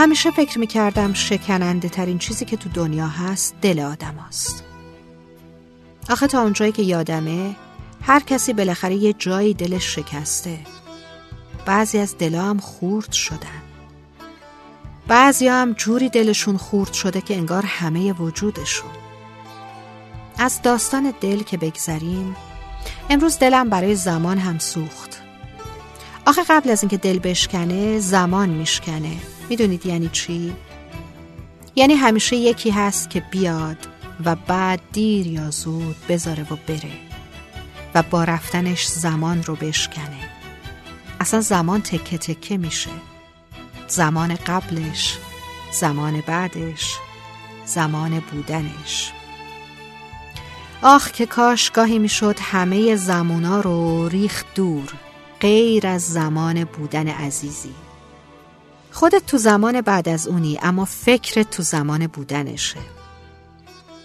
همیشه فکر می‌کردم شکننده ترین چیزی که تو دنیا هست دل آدم هست. آخه تا اونجایی که یادمه هر کسی بالاخره یه جایی دلش شکسته. بعضی از دلا هم خورد شدن. بعضی هم جوری دلشون خورد شده که انگار همه وجودشون. از داستان دل که بگذریم امروز دلم برای زمان هم سوخت. آخه قبل از اینکه دل بشکنه زمان میشکنه. می‌دونید یعنی چی؟ یعنی همیشه یکی هست که بیاد و بعد دیر یا زود بذاره و بره و با رفتنش زمان رو بشکنه. اصلا زمان تکه تکه میشه. زمان قبلش زمان بعدش زمان بودنش. آخ که کاش گاهی می‌شد همه زمونا رو ریخت دور. غیر از زمان بودن عزیزی. خودت تو زمان بعد از اونی اما فکرت تو زمان بودنشه.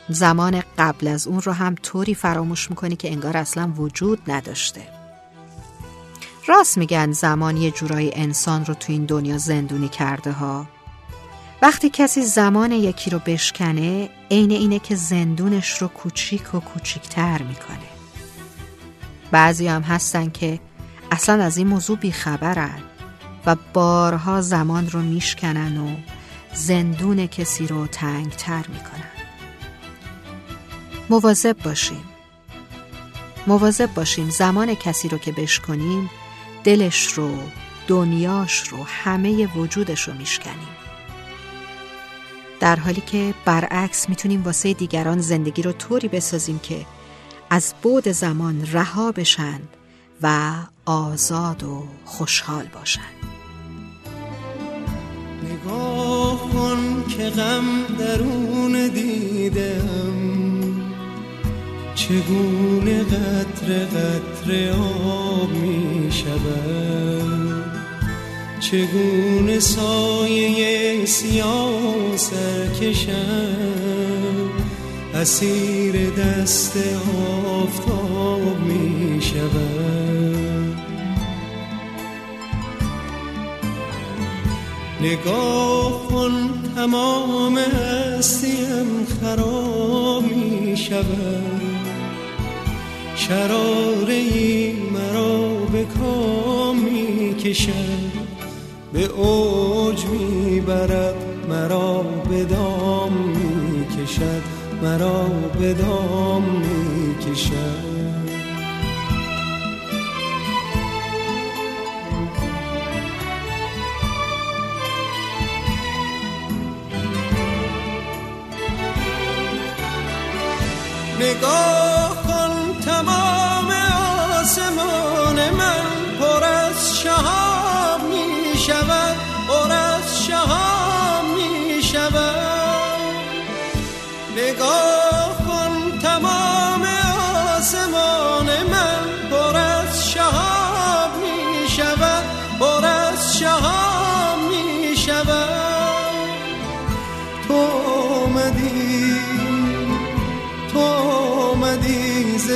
زمان قبل از اون رو هم طوری فراموش می‌کنی که انگار اصلا وجود نداشته. راست میگن زمان یه جورایی انسان رو تو این دنیا زندونی کرده ها وقتی کسی زمان یکی رو بشکنه عین اینه که زندونش رو کوچیک و کوچیکتر می‌کنه. بعضی هم هستن که اصلا از این موضوع بیخبرن و بارها زمان رو میشکنن و زندون کسی رو تنگتر می‌کنن. مواظب باشیم. مواظب باشیم زمان کسی رو که بشکنیم دلش رو دنیاش رو همه وجودش رو میشکنیم. در حالی که برعکس می‌تونیم واسه دیگران زندگی رو طوری بسازیم که از بود زمان رها بشن و آزاد و خوشحال باشن نگاه کن که غم درون دیدم. چگونه قطر قطر آب می شود؟ چگونه سایه سیاه سرکشم اسیر دست آفتاب می شود. نگاه کن تمام هستیم خراب می شود. شراره مرا به کام می کشد. به اوج می برد مرا به دام می کشد. مرا به دام می کشد. نگاه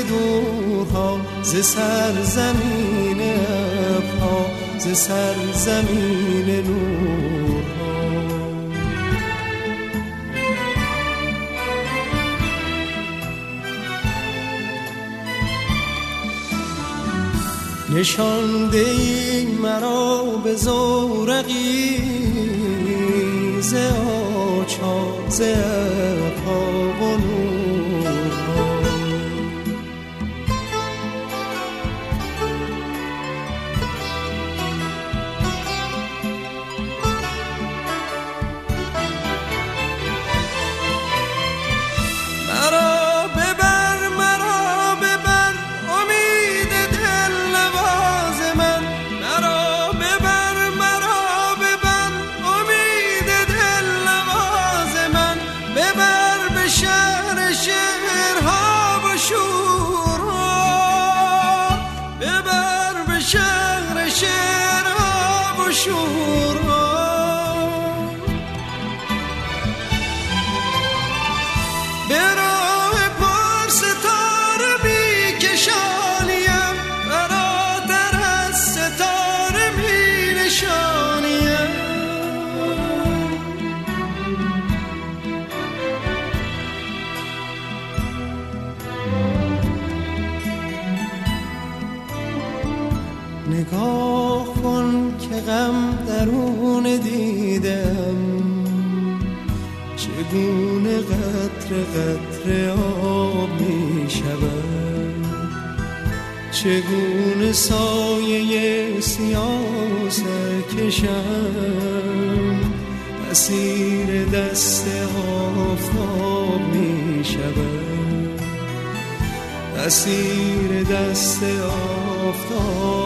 دورها ز سرزمین ابها ز سرزمین نورها. نشانده ای مرا به زورقی ز آچا ز غم درون دیدم. چگونه قطر قطر آب می شود چگونه سایه سیاه کشم؟ اسیر دست آفتاب می شود اسیر دست آفتاب